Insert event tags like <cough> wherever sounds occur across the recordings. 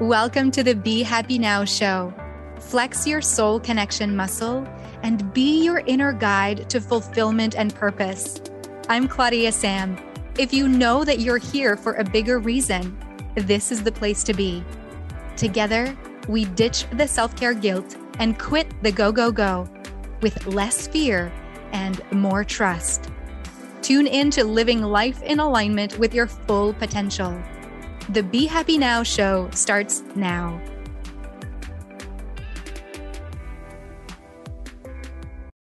Welcome to the Be Happy Now show. Flex your soul connection muscle and be your inner guide to fulfillment and purpose. I'm Claudia Sam. If you know that you're here for a bigger reason, this is the place to be. Together, we ditch the self care guilt and quit the go, go, go with less fear and more trust. Tune in to living life in alignment with your full potential. The Be Happy Now show starts now.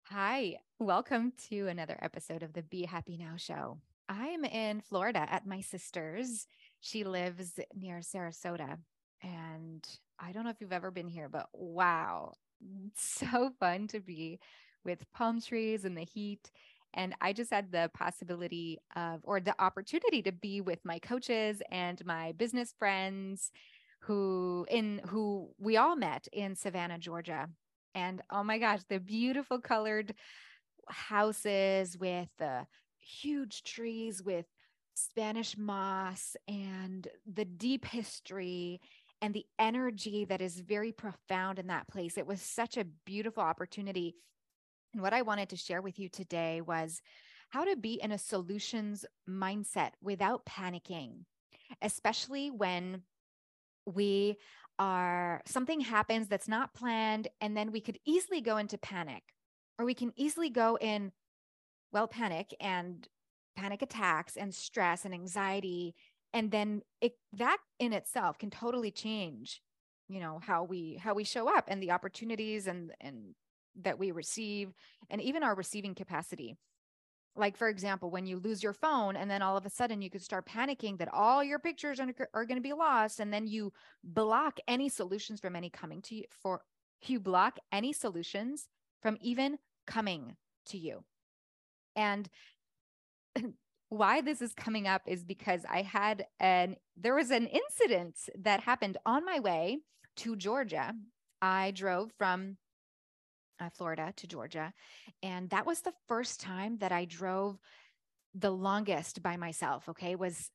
Hi, welcome to another episode of the Be Happy Now show. I'm in Florida at my sister's. She lives near Sarasota. And I don't know if you've ever been here, but wow, <laughs> so fun to be with palm trees and the heat and I just had the possibility of, or the opportunity to be with my coaches and my business friends who in who we all met in Savannah, Georgia. And oh my gosh, the beautiful colored houses with the huge trees with Spanish moss and the deep history and the energy that is very profound in that place. It was such a beautiful opportunity and what I wanted to share with you today was how to be in a solutions mindset without panicking, especially when we are something happens that's not planned and then we could easily go into panic or we can easily go in well panic and panic attacks and stress and anxiety and then it that in itself can totally change you know how we how we show up and the opportunities and and that we receive and even our receiving capacity. Like for example when you lose your phone and then all of a sudden you could start panicking that all your pictures are, are going to be lost and then you block any solutions from any coming to you for you block any solutions from even coming to you. And <laughs> why this is coming up is because i had an there was an incident that happened on my way to georgia. I drove from uh, Florida to Georgia. And that was the first time that I drove the longest by myself. Okay. Was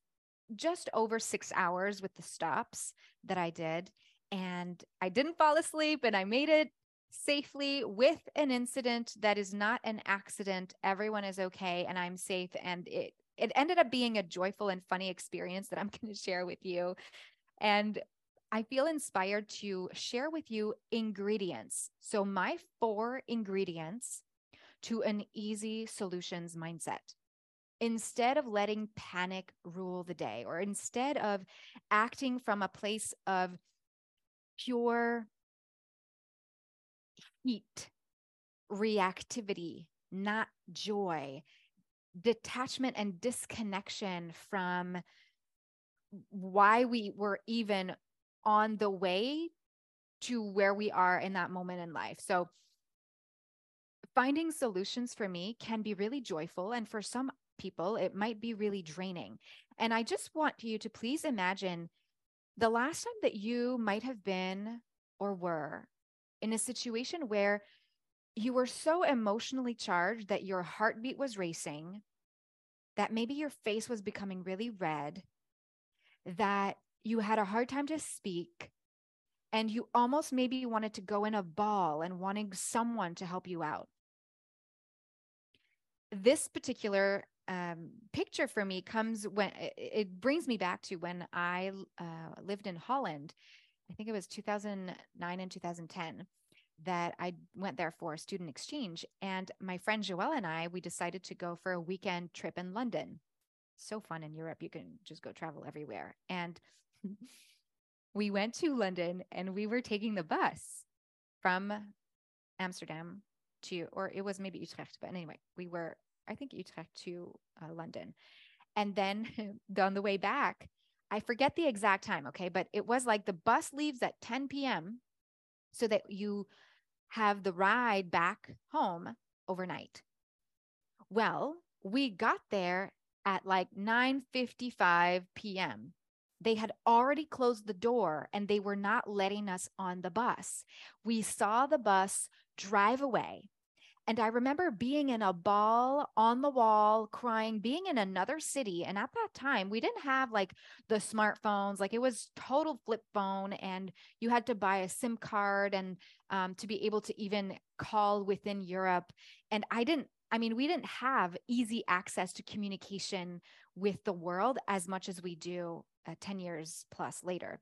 just over six hours with the stops that I did. And I didn't fall asleep and I made it safely with an incident that is not an accident. Everyone is okay and I'm safe. And it, it ended up being a joyful and funny experience that I'm <laughs> going to share with you. And I feel inspired to share with you ingredients. So, my four ingredients to an easy solutions mindset. Instead of letting panic rule the day, or instead of acting from a place of pure heat, reactivity, not joy, detachment and disconnection from why we were even on the way to where we are in that moment in life. So, finding solutions for me can be really joyful. And for some people, it might be really draining. And I just want you to please imagine the last time that you might have been or were in a situation where you were so emotionally charged that your heartbeat was racing, that maybe your face was becoming really red, that you had a hard time to speak and you almost maybe wanted to go in a ball and wanting someone to help you out. This particular um, picture for me comes when it brings me back to when I uh, lived in Holland. I think it was 2009 and 2010 that I went there for a student exchange. And my friend Joelle and I, we decided to go for a weekend trip in London. So fun in Europe. You can just go travel everywhere. And <laughs> we went to London and we were taking the bus from Amsterdam to, or it was maybe Utrecht, but anyway, we were, I think, Utrecht to uh, London. And then <laughs> on the way back, I forget the exact time, okay, but it was like the bus leaves at 10 p.m. so that you have the ride back home overnight. Well, we got there at like 9:55 p.m they had already closed the door and they were not letting us on the bus. We saw the bus drive away. And I remember being in a ball on the wall, crying, being in another city. And at that time, we didn't have like the smartphones, like it was total flip phone, and you had to buy a SIM card and um, to be able to even call within Europe. And I didn't, I mean, we didn't have easy access to communication with the world as much as we do uh, 10 years plus later.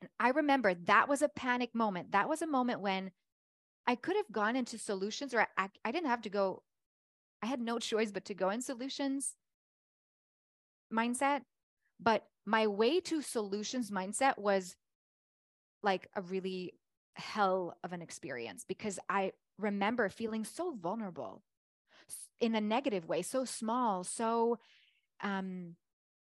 And I remember that was a panic moment. That was a moment when I could have gone into solutions or I, I didn't have to go. I had no <laughs> choice but to go in solutions mindset. But my way to solutions mindset was like a really hell of an experience because I remember feeling so vulnerable in a negative way, so small, so um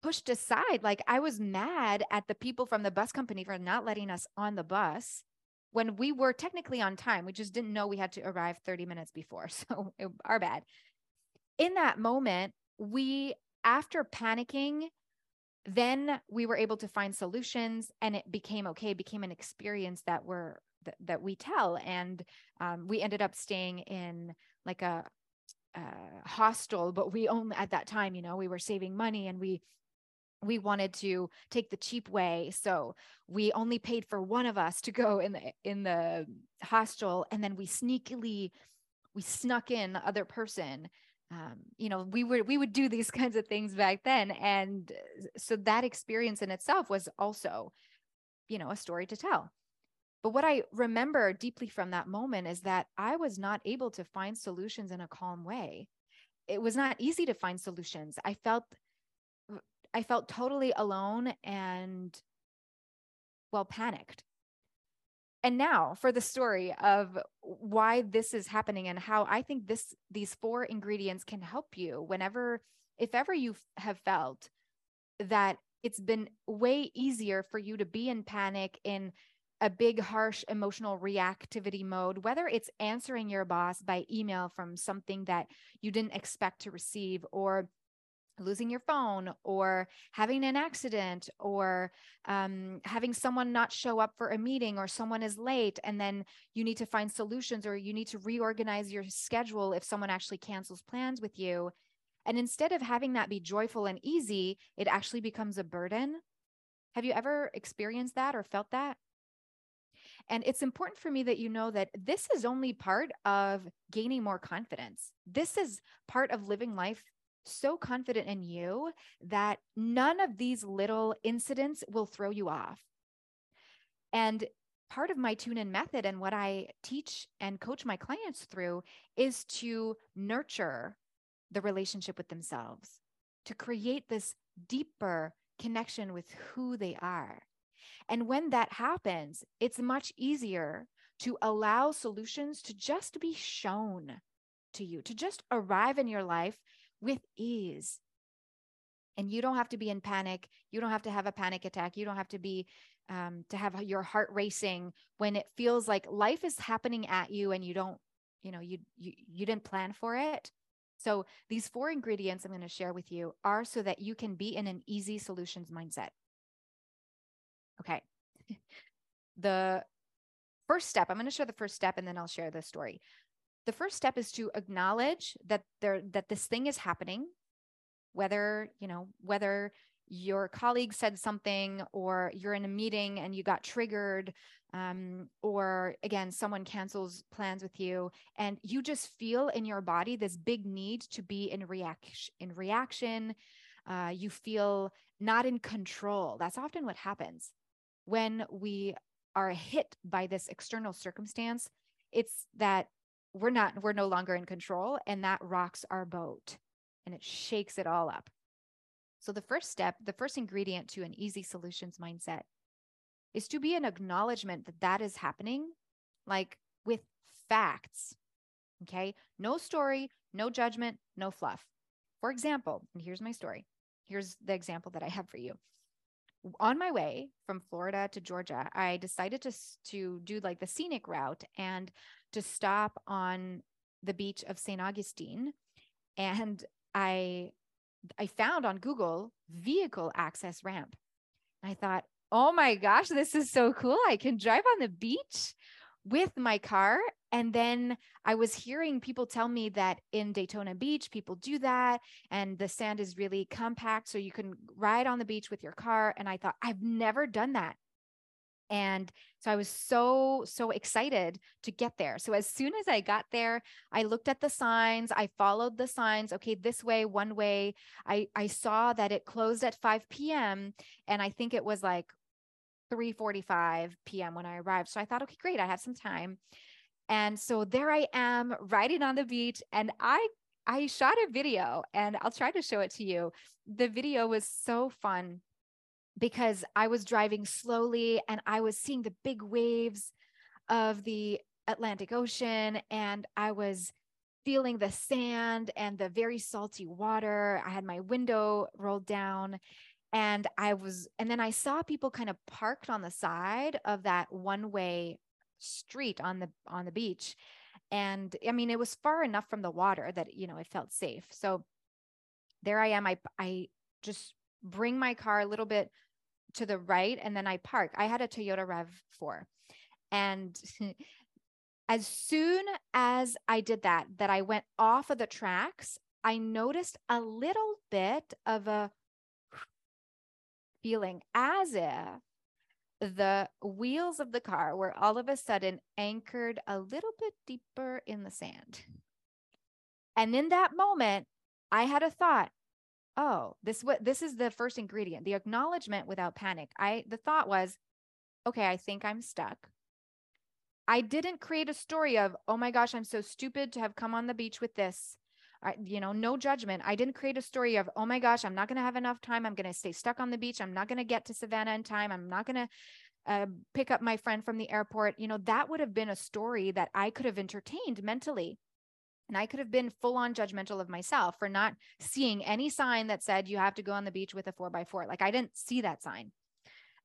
pushed aside. Like I was mad at the people from the bus company for not letting us on the bus when we were technically on time. We just didn't know we had to arrive 30 minutes before. <laughs> So it, our bad. In that moment, we, after panicking, then we were able to find solutions and it became okay, it became an experience that we're, that, that we tell. And um, we ended up staying in like a, a hostel, but we only at that time, you know, we were saving money and we we wanted to take the cheap way so we only paid for one of us to go in the in the hostel and then we sneakily we snuck in the other person. Um, you know we would we would do these <laughs> kinds of things back then and so that experience in itself was also you know a story to tell. But what i remember deeply from that moment is that i was not able to find solutions in a calm way. It was not easy to find solutions. I felt I felt totally alone and well panicked. And now for the story of why this is happening and how I think this these four ingredients can help you whenever if ever you have felt that it's been way easier for you to be in panic in a big harsh emotional reactivity mode whether it's answering your boss by email from something that you didn't expect to receive or losing your phone or having an accident or um, having someone not show up for a meeting or someone is late and then you need to find solutions or you need to reorganize your schedule if someone actually cancels plans with you. And instead of having that be joyful and easy it actually becomes a burden. Have you ever experienced that or felt that? And it's important for me that you know that this is only part of gaining more confidence. This is part of living life so confident in you that none of these little incidents will throw you off. And part of my tune in method and what I teach and coach my clients through is to nurture the relationship with themselves, to create this deeper connection with who they are. And when that happens, it's much easier to allow solutions to just be shown to you, to just arrive in your life with ease. And you don't have to be in panic. You don't have to have a panic attack. You don't have to be um, to have your heart racing when it feels like life is happening at you and you don't, you know, you you you didn't plan for it. So these four ingredients I'm going to share with you are so that you can be in an easy solutions mindset. Okay. <laughs> the first step, I'm going to share the first step and then I'll share the story the first step is to acknowledge that there that this thing is happening whether you know whether your colleague said something or you're in a meeting and you got triggered um, or again someone cancels plans with you and you just feel in your body this big need to be in reaction in reaction uh, you feel not in control. That's often what happens. When we are hit by this external circumstance it's that we're not we're no longer in control and that rocks our boat and it shakes it all up. So the first step the first ingredient to an easy solutions mindset is to be an acknowledgement that that is happening like with facts okay? No story no judgment no fluff. For example and here's my story. Here's the example that i have for you on my way from Florida to Georgia, I decided to to do like the scenic route and to stop on the beach of St. Augustine. And I I found on Google vehicle access ramp. I thought, oh my gosh, this is so cool. I can drive on the beach with my car And then I was hearing people tell me that in Daytona Beach, people do that. And the sand is really compact. So you can ride on the beach with your car. And I thought, I've never done that. And so I was so, so excited to get there. So as soon as I got there, I looked at the signs, I followed the signs. Okay, this way, one way. I, I saw that it closed at 5 p.m. And I think it was like 3:45 p.m. when I arrived. So I thought, okay, great, I have some time. And so there I am riding on the beach and I I shot a video and I'll try to show it to you. The video was so fun because I was driving slowly and I was seeing the big waves of the Atlantic Ocean and I was feeling the sand and the very salty water. I had my window rolled down and I was and then I saw people kind of parked on the side of that one-way street on the on the beach and i mean it was far enough from the water that you know it felt safe. So there i am i i just bring my car a little bit to the right and then i park. I had a toyota rav4 and <laughs> as soon as i did that that i went off of the tracks i noticed a little bit of a feeling as if the wheels of the car were all of a sudden anchored a little bit deeper in the sand. And in that moment, I had a thought, oh, this what this is the first ingredient, the acknowledgement without panic. I the thought was, okay, I think I'm stuck. I didn't create a story of, oh my gosh, I'm so stupid to have come on the beach with this. I, you know, no judgment. I didn't create a story of, oh my gosh, I'm not going to have enough time. I'm going to stay stuck on the beach. I'm not going to get to Savannah in time. I'm not going to uh, pick up my friend from the airport. You know, that would have been a story that I could have entertained mentally. And I could have been full on judgmental of myself for not seeing any sign that said you have to go on the beach with a four by four. Like I didn't see that sign.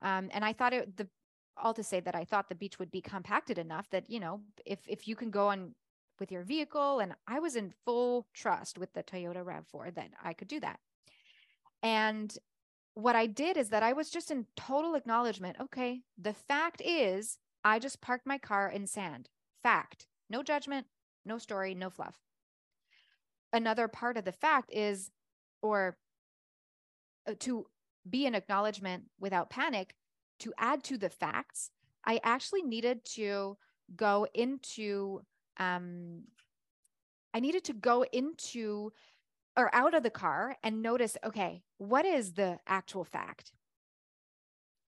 Um, and I thought it, the, all to say that I thought the beach would be compacted enough that, you know, if, if you can go on with your vehicle. And I was in full trust with the Toyota RAV4 that I could do that. And what I did is that I was just in total acknowledgement. Okay, the fact is, I just parked my car in sand. Fact, no judgment, no story, no fluff. Another part of the fact is, or uh, to be an acknowledgement without panic, to add to the facts, I actually needed to go into um, I needed to go into or out of the car and notice okay, what is the actual fact?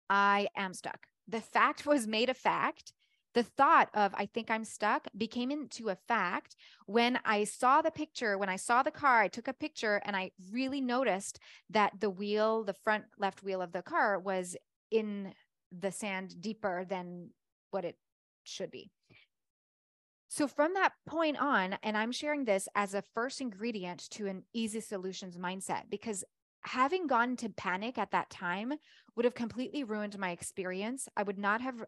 I am stuck. The fact <laughs> was made a fact. The thought of, I think I'm stuck, became into a fact when I saw the picture, when I saw the car, I took a picture and I really noticed that the wheel, the front left wheel of the car was in the sand deeper than what it should be. So, from that point on, and I'm sharing this as a first ingredient to an easy solutions mindset because having gone to panic at that time would have completely ruined my experience. I would not have,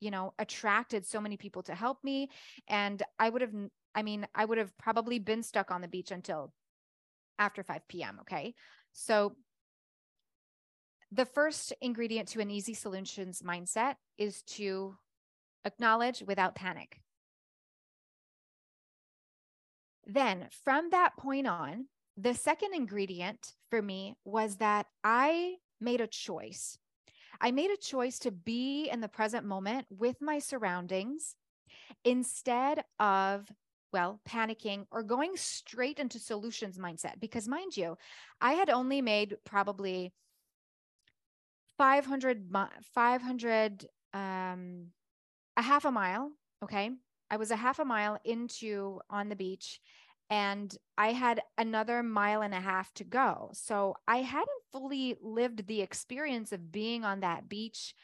you know, attracted so many people to help me. And I would have, I mean, I would have probably been stuck on the beach until after 5 p.m. Okay. So, the first ingredient to an easy solutions mindset is to acknowledge without panic. Then from that point on, the second ingredient for me was that I made a choice. I made a choice to be in the present moment with my surroundings instead of, well, panicking or going straight into solutions mindset. Because, mind you, I had only made probably 500, 500, um, a half a mile. Okay. I was a half a mile into on the beach and I had another mile and a half to go. So I hadn't fully lived the experience of being on that beach.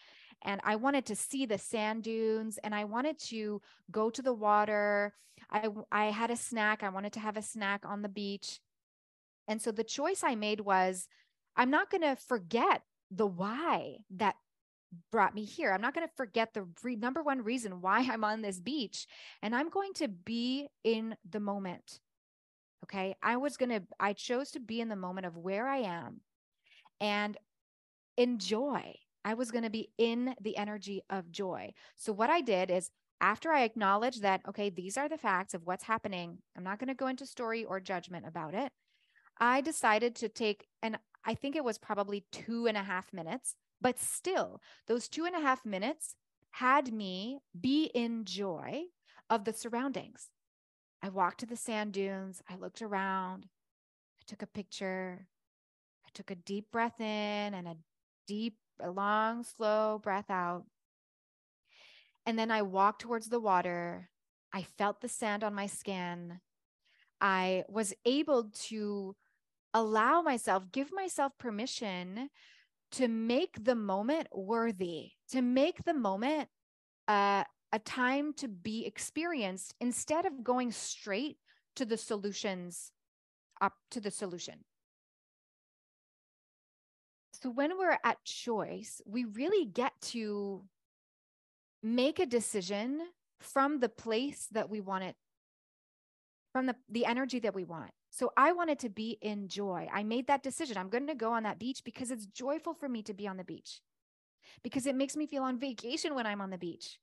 And I wanted to see the sand dunes and I wanted to go to the water. I, I had a snack. I wanted to have a snack on the beach. And so the choice I made was I'm not going to forget the why that brought me here. I'm not going to forget the re- number one reason why I'm on this beach. And I'm going to be in the moment. Okay. I was going to, I chose to be in the moment of where I am and enjoy. I was going to be in the energy of joy. So, what I did is after I acknowledge that, okay, these are the facts of what's happening, I'm not going to go into story or judgment about it. I decided to take, and I think it was probably two and a half minutes, but still, those two and a half minutes had me be in joy of the surroundings. I walked to the sand dunes, I looked around, I took a picture, I took a deep breath in and a deep, a long, slow breath out. And then I walked towards the water. I felt the sand on my skin. I was able to allow myself, give myself permission to make the moment worthy, to make the moment uh, a time to be experienced instead of going straight to the solutions, up to the solution. So when we're at choice, we really get to make a decision from the place that we want it, from the, the energy that we want. So I wanted to be in joy. I made that decision. I'm going to go on that beach because it's joyful for me to be on the beach, because it makes me feel on vacation when I'm on the beach.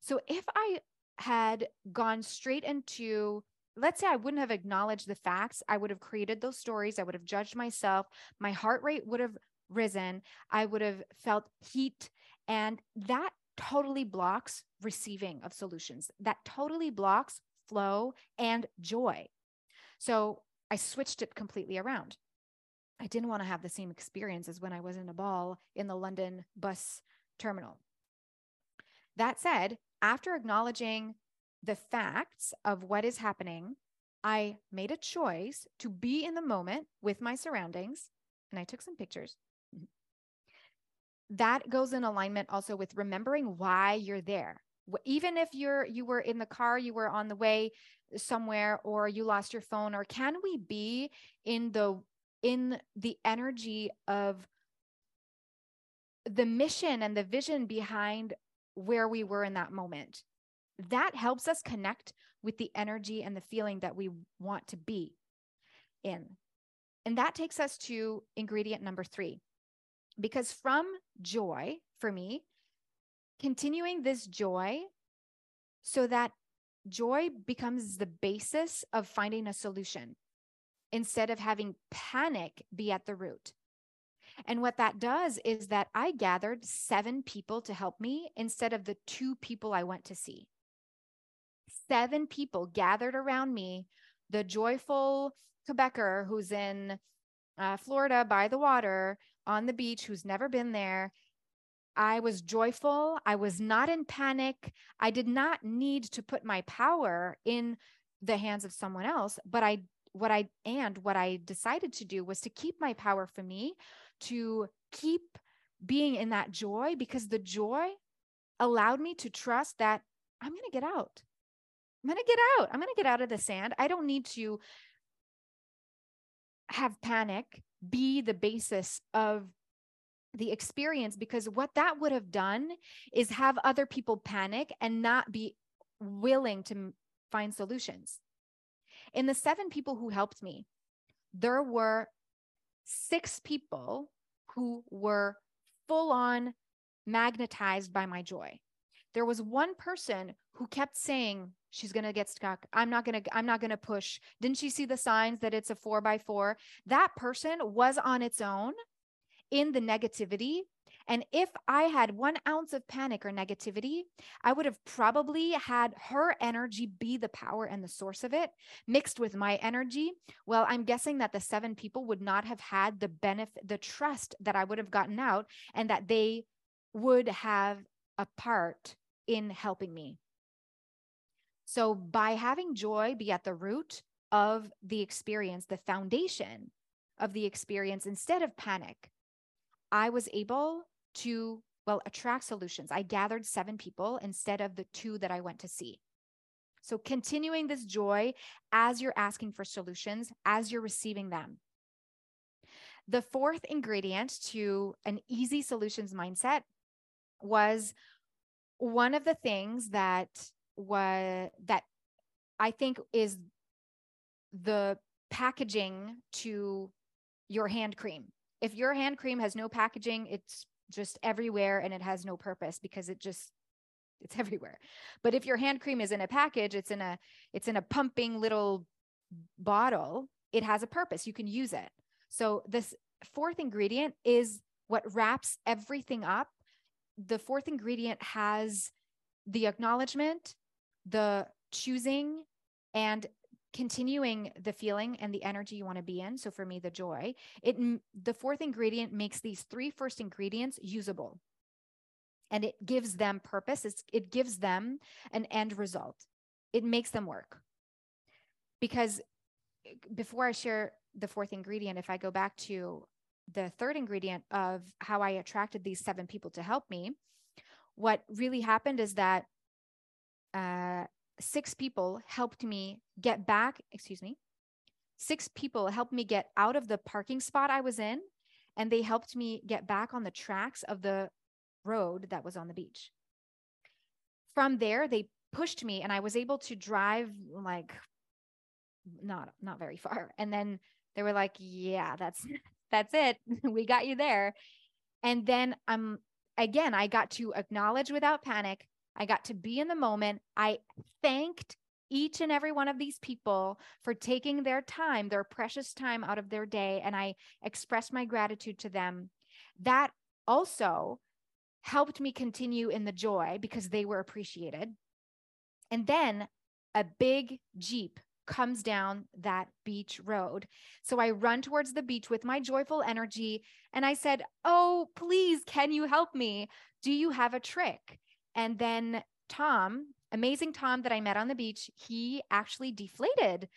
So if I had gone straight into, let's say I wouldn't have acknowledged the facts, I would have created those stories, I would have judged myself, my heart rate would have risen, I would have felt heat. And that totally blocks receiving of solutions. That totally blocks flow and joy. So I switched it completely around. I didn't want to have the same experience as when I was in a ball in the London bus terminal. That said, after acknowledging the facts of what is happening, I made a choice to be in the moment with my surroundings and I took some pictures that goes in alignment also with remembering why you're there even if you're you were in the car you were on the way somewhere or you lost your phone or can we be in the in the energy of the mission and the vision behind where we were in that moment? That helps us connect with the energy and the feeling that we want to be in. And that takes us to ingredient number 3 because from joy for me, continuing this joy so that joy becomes the basis of finding a solution instead of having panic be at the root. And what that does is that I gathered seven people to help me instead of the two people I went to see. Seven people gathered around me, the joyful Quebecer who's in uh, Florida by the water on the beach who's never been there. I was joyful. I was not in panic. I did not need to put my power in the hands of someone else, but I what I and what I decided to do was to keep my power for me, to keep being in that joy because the joy allowed me to trust that I'm going to get out. I'm going to get out. I'm going to get out of the sand. I don't need to have panic be the basis of the experience because what that would have done is have other people panic and not be willing to find solutions. In the seven people who helped me, there were six people who were full on magnetized by my joy. There was one person who kept saying, she's going to get stuck. I'm not going to, I'm not going to push. Didn't she see the signs that it's a four by four? That person was on its own in the negativity. And if I had one ounce of panic or negativity, I would have probably had her energy be the power and the source of it mixed with my energy. Well, I'm guessing that the seven people would not have had the benefit, the trust that I would have gotten out and that they would have a part in helping me. So, by having joy be at the root of the experience, the foundation of the experience, instead of panic, I was able to, well, attract solutions. I gathered seven people instead of the two that I went to see. So, continuing this joy as you're asking for solutions, as you're receiving them. The fourth ingredient to an easy solutions mindset was one of the things that was that I think is the packaging to your hand cream. If your hand cream has no packaging, it's just everywhere and it has no purpose because it just it's <laughs> everywhere. But if your hand cream is in a package, it's in a it's in a pumping little bottle, it has a purpose. You can use it. So this fourth ingredient is what wraps everything up. The fourth ingredient has the acknowledgement, the choosing and continuing the feeling and the energy you want to be in so for me the joy it the fourth ingredient makes these three first ingredients usable. And it gives them purpose it's, it gives them an end result. It makes them work. Because eh, before i share the fourth ingredient if i go back to the third ingredient of how i attracted these seven people to help me what really happened is that uh, six people helped me get back, excuse me, six people helped me get out of the parking spot I was in, and they helped me get back on the tracks of the road that was on the beach. From there, they pushed me, and I was able to drive like not not very far. And then they were like, "Yeah, that's <laughs> that's it. <laughs> we got you there." And then I'm um, again, I got to acknowledge without panic I got to be in the moment. I thanked each and every one of these people for taking their time, their precious time out of their day, and I expressed my gratitude to them. That also helped me continue in the joy because they were appreciated. And then a big Jeep comes down that beach road. So I run towards the beach with my joyful energy and I said, Oh, please, can you help me? Do you have a trick? And then Tom, amazing Tom that I met on the beach, he actually deflated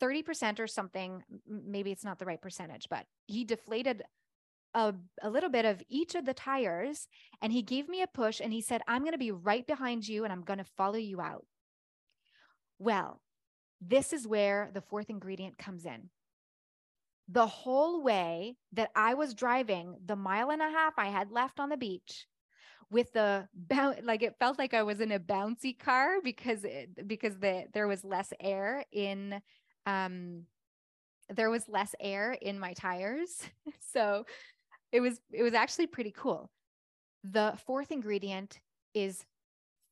30% or something. Maybe it's not the right percentage, but he deflated a, a little bit of each of the tires and he gave me a push and he said, I'm going to be right behind you and I'm going to follow you out. Well, this is where the fourth ingredient comes in. The whole way that I was driving, the mile and a half I had left on the beach, with the bounce like it felt like I was in a bouncy car because it, because the there was less air in um there was less air in my tires. <laughs> so it was it was actually pretty cool. The fourth ingredient is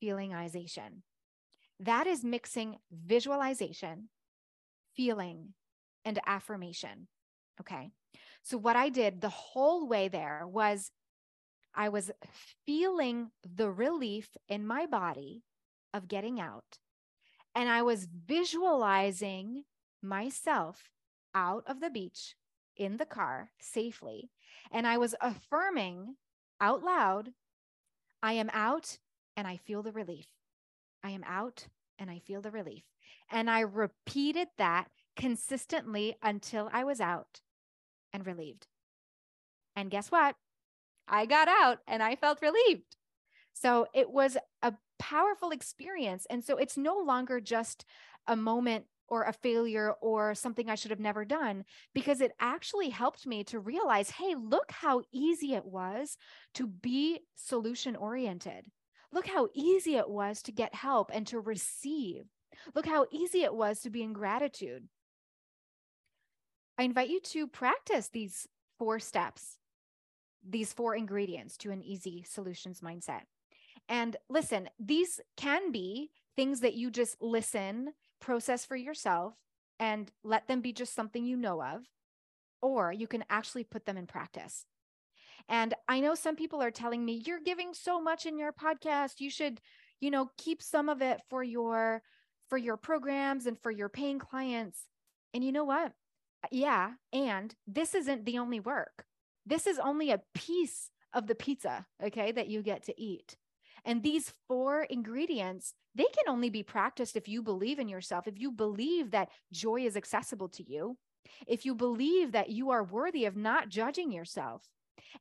feelingization. That is mixing visualization, feeling, and affirmation. Okay. So, what I did the whole way there was I was feeling the relief in my body of getting out. And I was visualizing myself out of the beach in the car safely. And I was affirming out loud, I am out and I feel the relief. I am out and I feel the relief. And I repeated that consistently until I was out and relieved. And guess what? I got out and I felt relieved. So it was a powerful experience. And so it's no longer just a moment or a failure or something I should have never done because it actually helped me to realize hey, look how easy it was to be solution oriented. Look how easy it was to get help and to receive. Look how easy it was to be in gratitude. I invite you to practice these four steps these four ingredients to an easy solutions mindset. And listen, these can be things that you just listen, process for yourself, and let them be just something you know of, or you can actually put them in practice. And I know some people are telling me, you're giving so much in your podcast. You should, you know, keep some of it for your for your programs and for your paying clients. And you know what? Yeah, and this isn't the only work. This is only a piece of the pizza, okay, that you get to eat. And these four ingredients, they can only be practiced if you believe in yourself, if you believe that joy is accessible to you, if you believe that you are worthy of not judging yourself.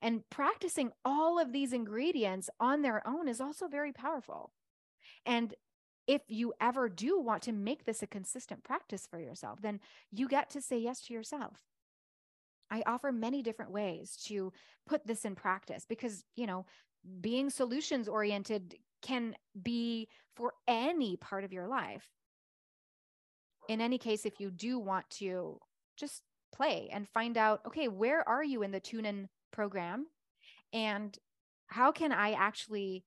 And practicing all of these ingredients on their own is also very powerful. And if you ever do want to make this a consistent practice for yourself, then you get to say yes to yourself. I offer many different ways to put this in practice because, you know, being solutions oriented can be for any part of your life. In any case, if you do want to just play and find out, okay, where are you in the tune in program? And how can I actually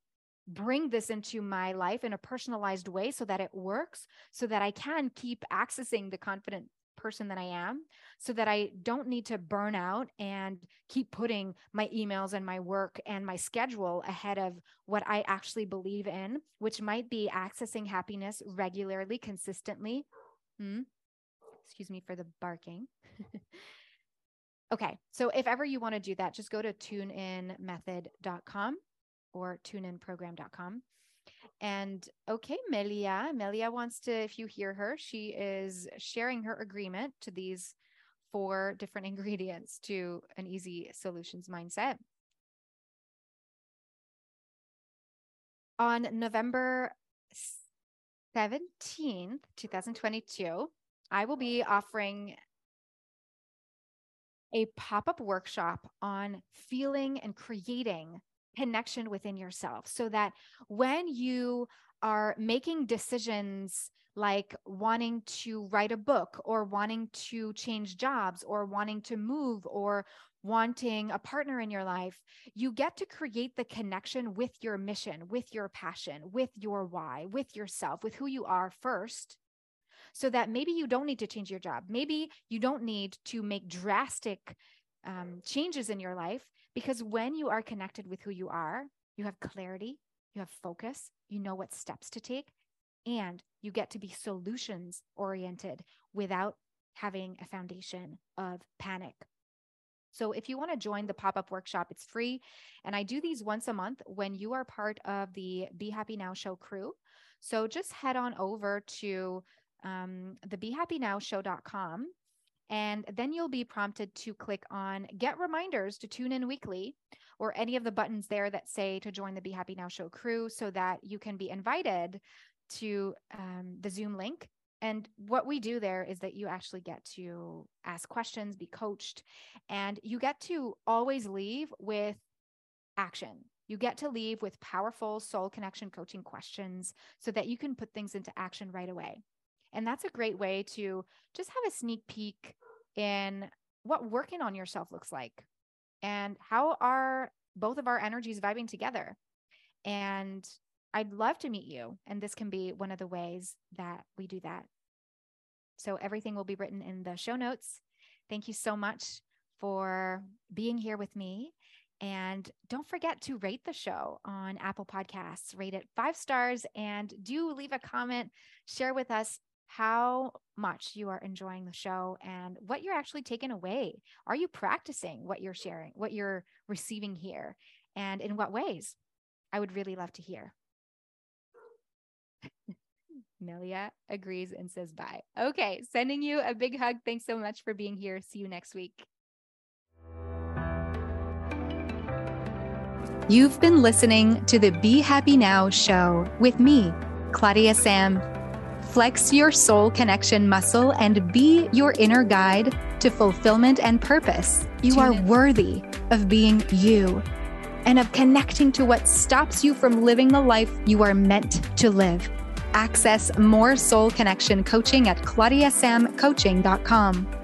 bring this into my life in a personalized way so that it works, so that I can keep accessing the confident person that I am, so that I don't need to burn out and keep putting my emails and my work and my schedule ahead of what I actually believe in, which might be accessing happiness regularly, consistently. Hmm? Excuse me for the barking. <laughs> okay, so if ever you want to do that, just go to tuneinmethod.com or tuneinprogram.com. And okay, Melia, Melia wants to, if you hear her, she is sharing her agreement to these four different <laughs> ingredients to an easy solutions mindset. On November 17th, 2022, I will be offering a pop up workshop on feeling and creating connection within yourself so that when you are making decisions like wanting to write a book or wanting to change jobs or wanting to move or wanting a partner in your life, you get to create the connection with your mission, with your passion, with your why, with yourself, with who you are first. So that maybe you don't need to change your job. Maybe you don't need to make drastic um, changes in your life because when you are connected with who you are, you have clarity, you have focus, you know what steps to take, and you get to be solutions oriented without having a foundation of panic. So, if you want to join the pop up workshop, it's free. And I do these once a month when you are part of the Be Happy Now show crew. So, just head on over to um, the BeHappyNowShow.com and then you'll be prompted to click on get reminders to tune in weekly or any of the buttons there that say to join the Be Happy Now show crew so that you can be invited to um, the Zoom link. And what we do there is that you actually get to ask questions, be coached, and you get to always leave with action. You get to leave with powerful soul connection coaching questions so that you can put things into action right away. And that's a great way to just have a sneak peek in what working on yourself looks like and how are both of our energies vibing together. And I'd love to meet you. And this can be one of the ways that we do that. So everything will be written in the show notes. Thank you so much for being here with me. And don't forget to rate the show on Apple Podcasts, rate it five stars, and do leave a comment. Share with us how much you are enjoying the show and what you're actually taking away. Are you practicing what you're sharing, what you're receiving here, and in what ways? I would really love to hear. <laughs> Melia agrees and says bye. Okay, sending you a big hug. Thanks so much for being here. See you next week. You've been listening to the Be Happy Now show with me, Claudia Sam Flex your soul connection muscle and be your inner guide to fulfillment and purpose. You are worthy of being you and of connecting to what stops you from living the life you are meant to live. Access more soul connection coaching at claudiasamcoaching.com.